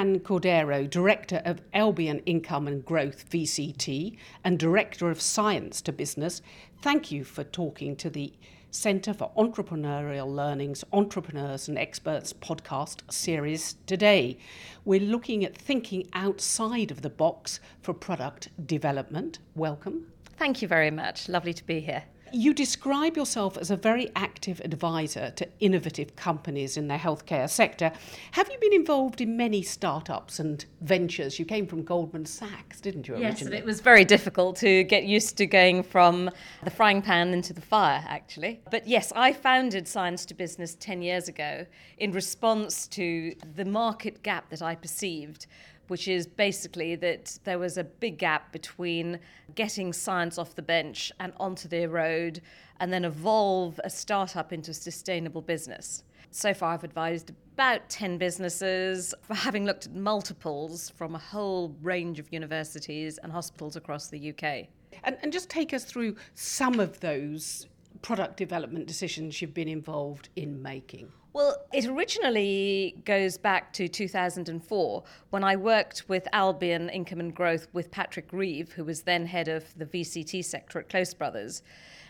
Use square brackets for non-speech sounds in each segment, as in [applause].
Mary Anne Cordeiro, Director of Albion Income and Growth VCT and Director of Science to Business, thank you for talking to the Centre for Entrepreneurial Learning's Entrepreneurs and Experts podcast series today. We're looking at thinking outside of the box for product development. Welcome. Thank you very much. Lovely to be here. You describe yourself as a very active advisor to innovative companies in the healthcare sector. Have you been involved in many startups and ventures? You came from Goldman Sachs, didn't you? Originally? Yes, and it was very difficult to get used to going from the frying pan into the fire, actually. But yes, I founded Science to Business 10 years ago in response to the market gap that I perceived which is basically that there was a big gap between getting science off the bench and onto the road and then evolve a startup into a sustainable business. So far, I've advised about 10 businesses, for having looked at multiples from a whole range of universities and hospitals across the UK. And, and just take us through some of those product development decisions you've been involved in making. Well, it originally goes back to 2004 when I worked with Albion Income and Growth with Patrick Reeve, who was then head of the VCT sector at Close Brothers.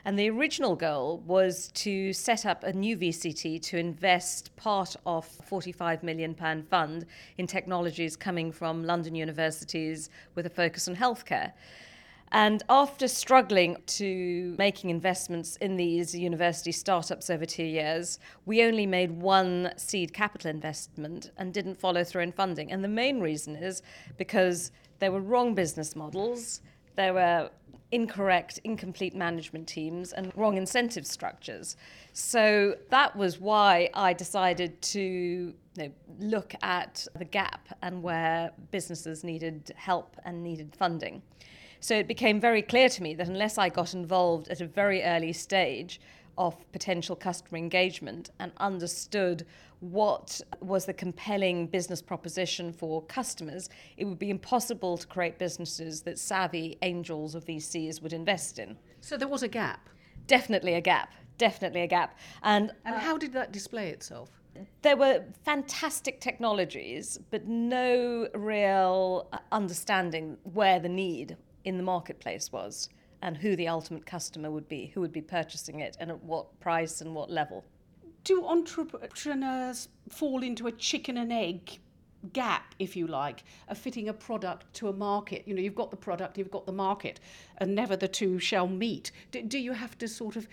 And the original goal was to set up a new VCT to invest part of £45 million fund in technologies coming from London universities with a focus on healthcare. And after struggling to making investments in these university startups over two years, we only made one seed capital investment and didn't follow through in funding. And the main reason is because there were wrong business models, there were incorrect, incomplete management teams, and wrong incentive structures. So that was why I decided to know, look at the gap and where businesses needed help and needed funding. So it became very clear to me that unless I got involved at a very early stage of potential customer engagement and understood what was the compelling business proposition for customers, it would be impossible to create businesses that savvy angels of VCs would invest in. So there was a gap? Definitely a gap. Definitely a gap. And, and uh, how did that display itself? there were fantastic technologies, but no real understanding where the need in the marketplace was and who the ultimate customer would be, who would be purchasing it, and at what price and what level. Do entrepreneurs fall into a chicken and egg gap, if you like, of fitting a product to a market? You know, you've got the product, you've got the market, and never the two shall meet. Do, do you have to sort of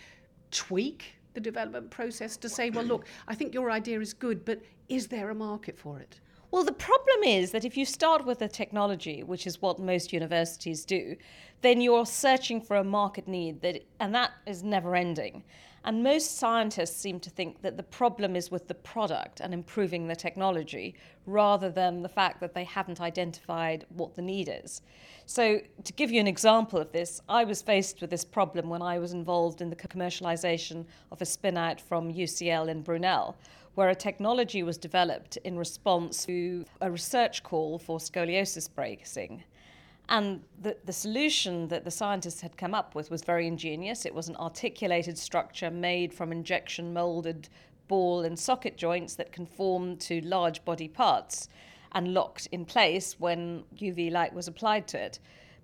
tweak the development process to say, well, look, I think your idea is good, but is there a market for it? Well, the problem is that if you start with a technology, which is what most universities do, then you're searching for a market need that and that is never ending. And most scientists seem to think that the problem is with the product and improving the technology rather than the fact that they haven't identified what the need is. So, to give you an example of this, I was faced with this problem when I was involved in the commercialization of a spin out from UCL in Brunel, where a technology was developed in response to a research call for scoliosis bracing. And the, the solution that the scientists had come up with was very ingenious. It was an articulated structure made from injection molded ball and socket joints that conformed to large body parts and locked in place when UV light was applied to it.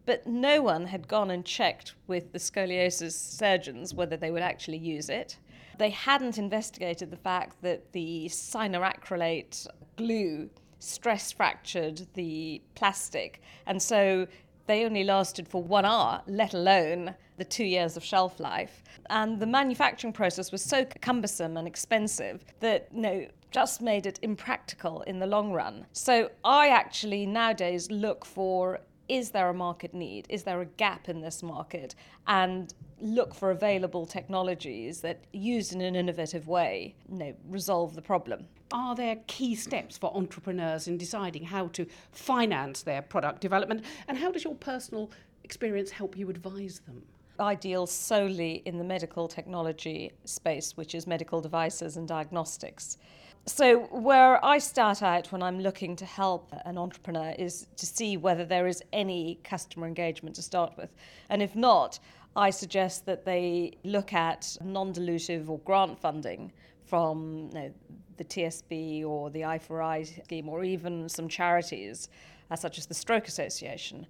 But no one had gone and checked with the scoliosis surgeons whether they would actually use it. They hadn't investigated the fact that the cyanoacrylate glue stress fractured the plastic. And so they only lasted for one hour, let alone the two years of shelf life. And the manufacturing process was so cumbersome and expensive that, you know, just made it impractical in the long run. So I actually nowadays look for is there a market need? Is there a gap in this market? And look for available technologies that, used in an innovative way, you know, resolve the problem. Are there key steps for entrepreneurs in deciding how to finance their product development? And how does your personal experience help you advise them? I deal solely in the medical technology space, which is medical devices and diagnostics. So, where I start out when I'm looking to help an entrepreneur is to see whether there is any customer engagement to start with. And if not, I suggest that they look at non dilutive or grant funding from you know, the TSB or the i4i scheme or even some charities, uh, such as the Stroke Association.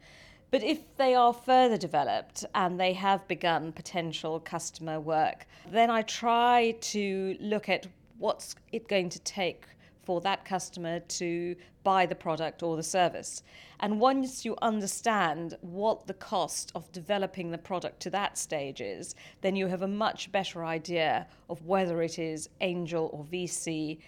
But if they are further developed and they have begun potential customer work, then I try to look at what's it going to take for that customer to buy the product or the service. And once you understand what the cost of developing the product to that stage is, then you have a much better idea of whether it is angel or VC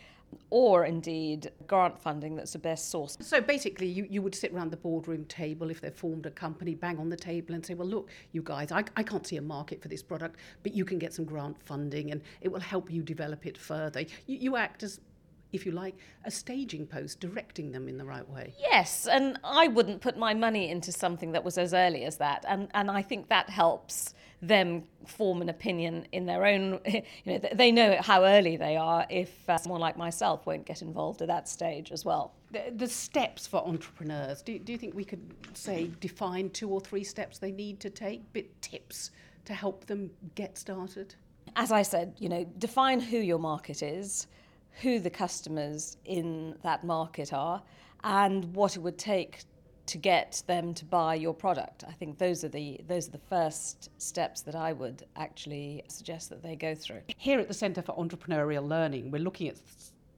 or indeed grant funding that's the best source. So basically, you, you would sit around the boardroom table if they formed a company, bang on the table and say, well, look, you guys, I, I can't see a market for this product, but you can get some grant funding and it will help you develop it further. You, you act as if you like, a staging post directing them in the right way. Yes, and I wouldn't put my money into something that was as early as that. And, and I think that helps them form an opinion in their own, [laughs] you know, they know how early they are if uh, someone like myself won't get involved at that stage as well. The, the steps for entrepreneurs, do, do you think we could say define two or three steps they need to take, bit tips to help them get started? As I said, you know, define who your market is, who the customers in that market are, and what it would take to get them to buy your product. I think those are the those are the first steps that I would actually suggest that they go through. Here at the Centre for Entrepreneurial Learning, we're looking at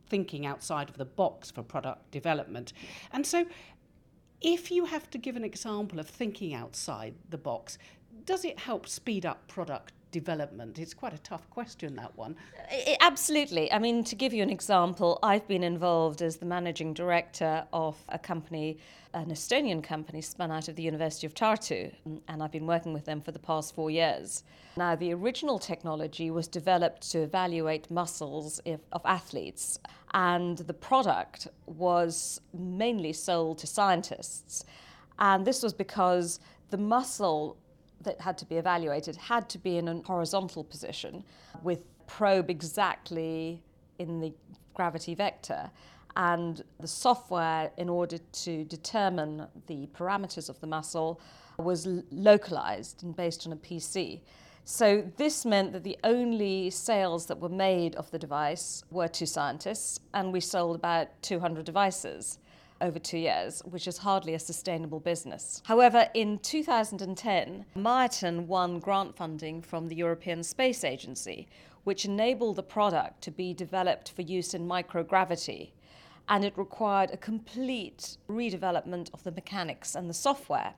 thinking outside of the box for product development. And so if you have to give an example of thinking outside the box, does it help speed up product development? It's quite a tough question, that one. It, absolutely. I mean, to give you an example, I've been involved as the managing director of a company, an Estonian company spun out of the University of Tartu, mm, and I've been working with them for the past four years. Now, the original technology was developed to evaluate muscles if, of athletes, and the product was mainly sold to scientists. And this was because the muscle that had to be evaluated had to be in a horizontal position with probe exactly in the gravity vector and the software in order to determine the parameters of the muscle was localized and based on a PC. So this meant that the only sales that were made of the device were to scientists, and we sold about 200 devices over two years, which is hardly a sustainable business. However, in 2010, Myoton won grant funding from the European Space Agency, which enabled the product to be developed for use in microgravity. And it required a complete redevelopment of the mechanics and the software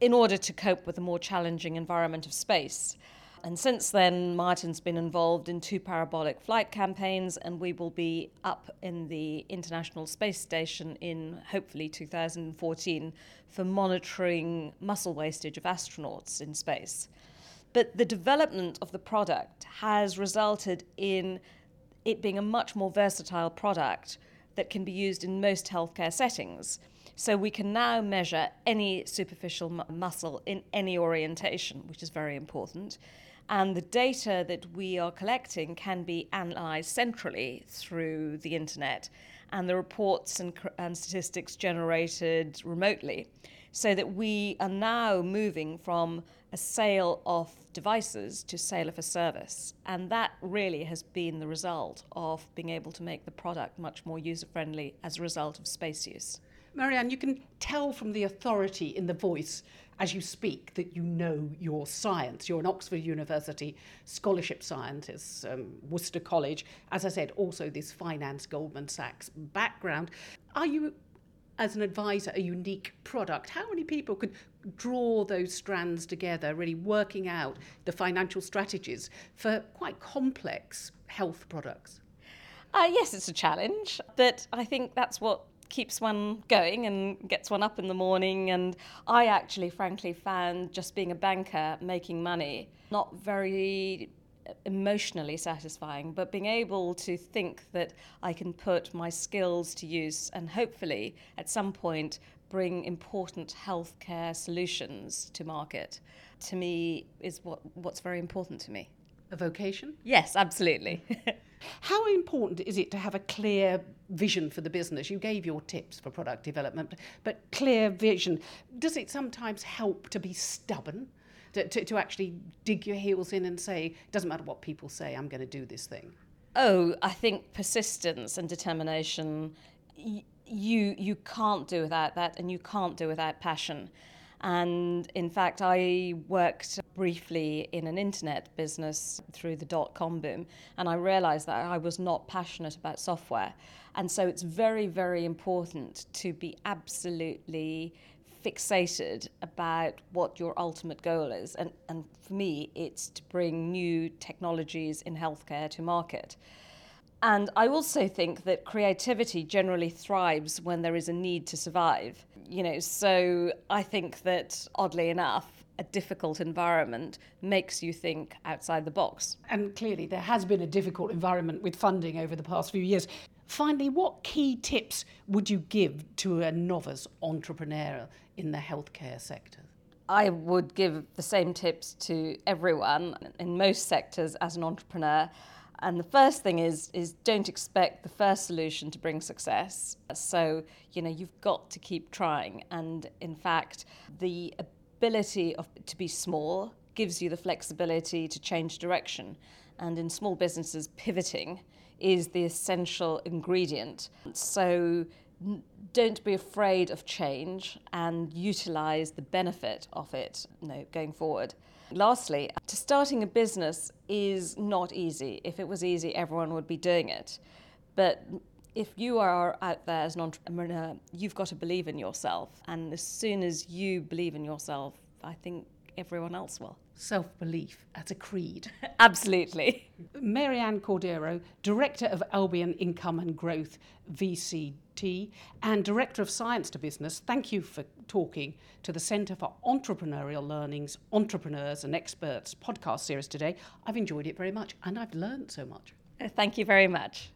in order to cope with the more challenging environment of space. And since then, Myoton's been involved in two parabolic flight campaigns, and we will be up in the International Space Station in hopefully 2014 for monitoring muscle wastage of astronauts in space. But the development of the product has resulted in it being a much more versatile product that can be used in most healthcare settings. So we can now measure any superficial mu- muscle in any orientation, which is very important. And the data that we are collecting can be analysed centrally through the internet and the reports and, and statistics generated remotely. So that we are now moving from a sale of devices to sale of a service. And that really has been the result of being able to make the product much more user friendly as a result of space use. Mary Anne, you can tell from the authority in the voice as you speak that you know your science. You're an Oxford University scholarship scientist, um, Worcester College. As I said, also this finance Goldman Sachs background. Are you, as an advisor, a unique product? How many people could draw those strands together, really working out the financial strategies for quite complex health products? Uh, yes, it's a challenge, but I think that's what keeps one going and gets one up in the morning. And I actually, frankly, found just being a banker, making money, not very emotionally satisfying, but being able to think that I can put my skills to use and hopefully at some point bring important healthcare solutions to market, to me is what, what's very important to me. A vocation? Yes, absolutely. [laughs] How important is it to have a clear vision for the business? You gave your tips for product development, but clear vision. Does it sometimes help to be stubborn? To, to, to actually dig your heels in and say, it doesn't matter what people say, I'm going to do this thing? Oh, I think persistence and determination. Y- you you can't do without that, and you can't do without passion. And in fact, I worked briefly in an internet business through the dot com boom, and I realized that I was not passionate about software. And so it's very, very important to be absolutely fixated about what your ultimate goal is. And, and for me, it's to bring new technologies in healthcare to market. And I also think that creativity generally thrives when there is a need to survive. You know, so I think that oddly enough, a difficult environment makes you think outside the box. And clearly, there has been a difficult environment with funding over the past few years. Finally, what key tips would you give to a novice entrepreneur in the healthcare sector? I would give the same tips to everyone in most sectors as an entrepreneur. And the first thing is is don't expect the first solution to bring success. So, you know, you've got to keep trying and in fact, the ability of to be small gives you the flexibility to change direction. And in small businesses pivoting is the essential ingredient. So don't be afraid of change and utilize the benefit of it you know, going forward. Lastly, to starting a business is not easy. If it was easy, everyone would be doing it. But if you are out there as an entrepreneur, you've got to believe in yourself. And as soon as you believe in yourself, I think everyone else will. Self belief as a creed. [laughs] Absolutely. Mary Anne Cordeiro, Director of Albion Income and Growth And Director of Science to Business, thank you for talking to the Centre for Entrepreneurial Learning's Entrepreneurs and Experts podcast series today. I've enjoyed it very much and I've learned so much. Thank you very much.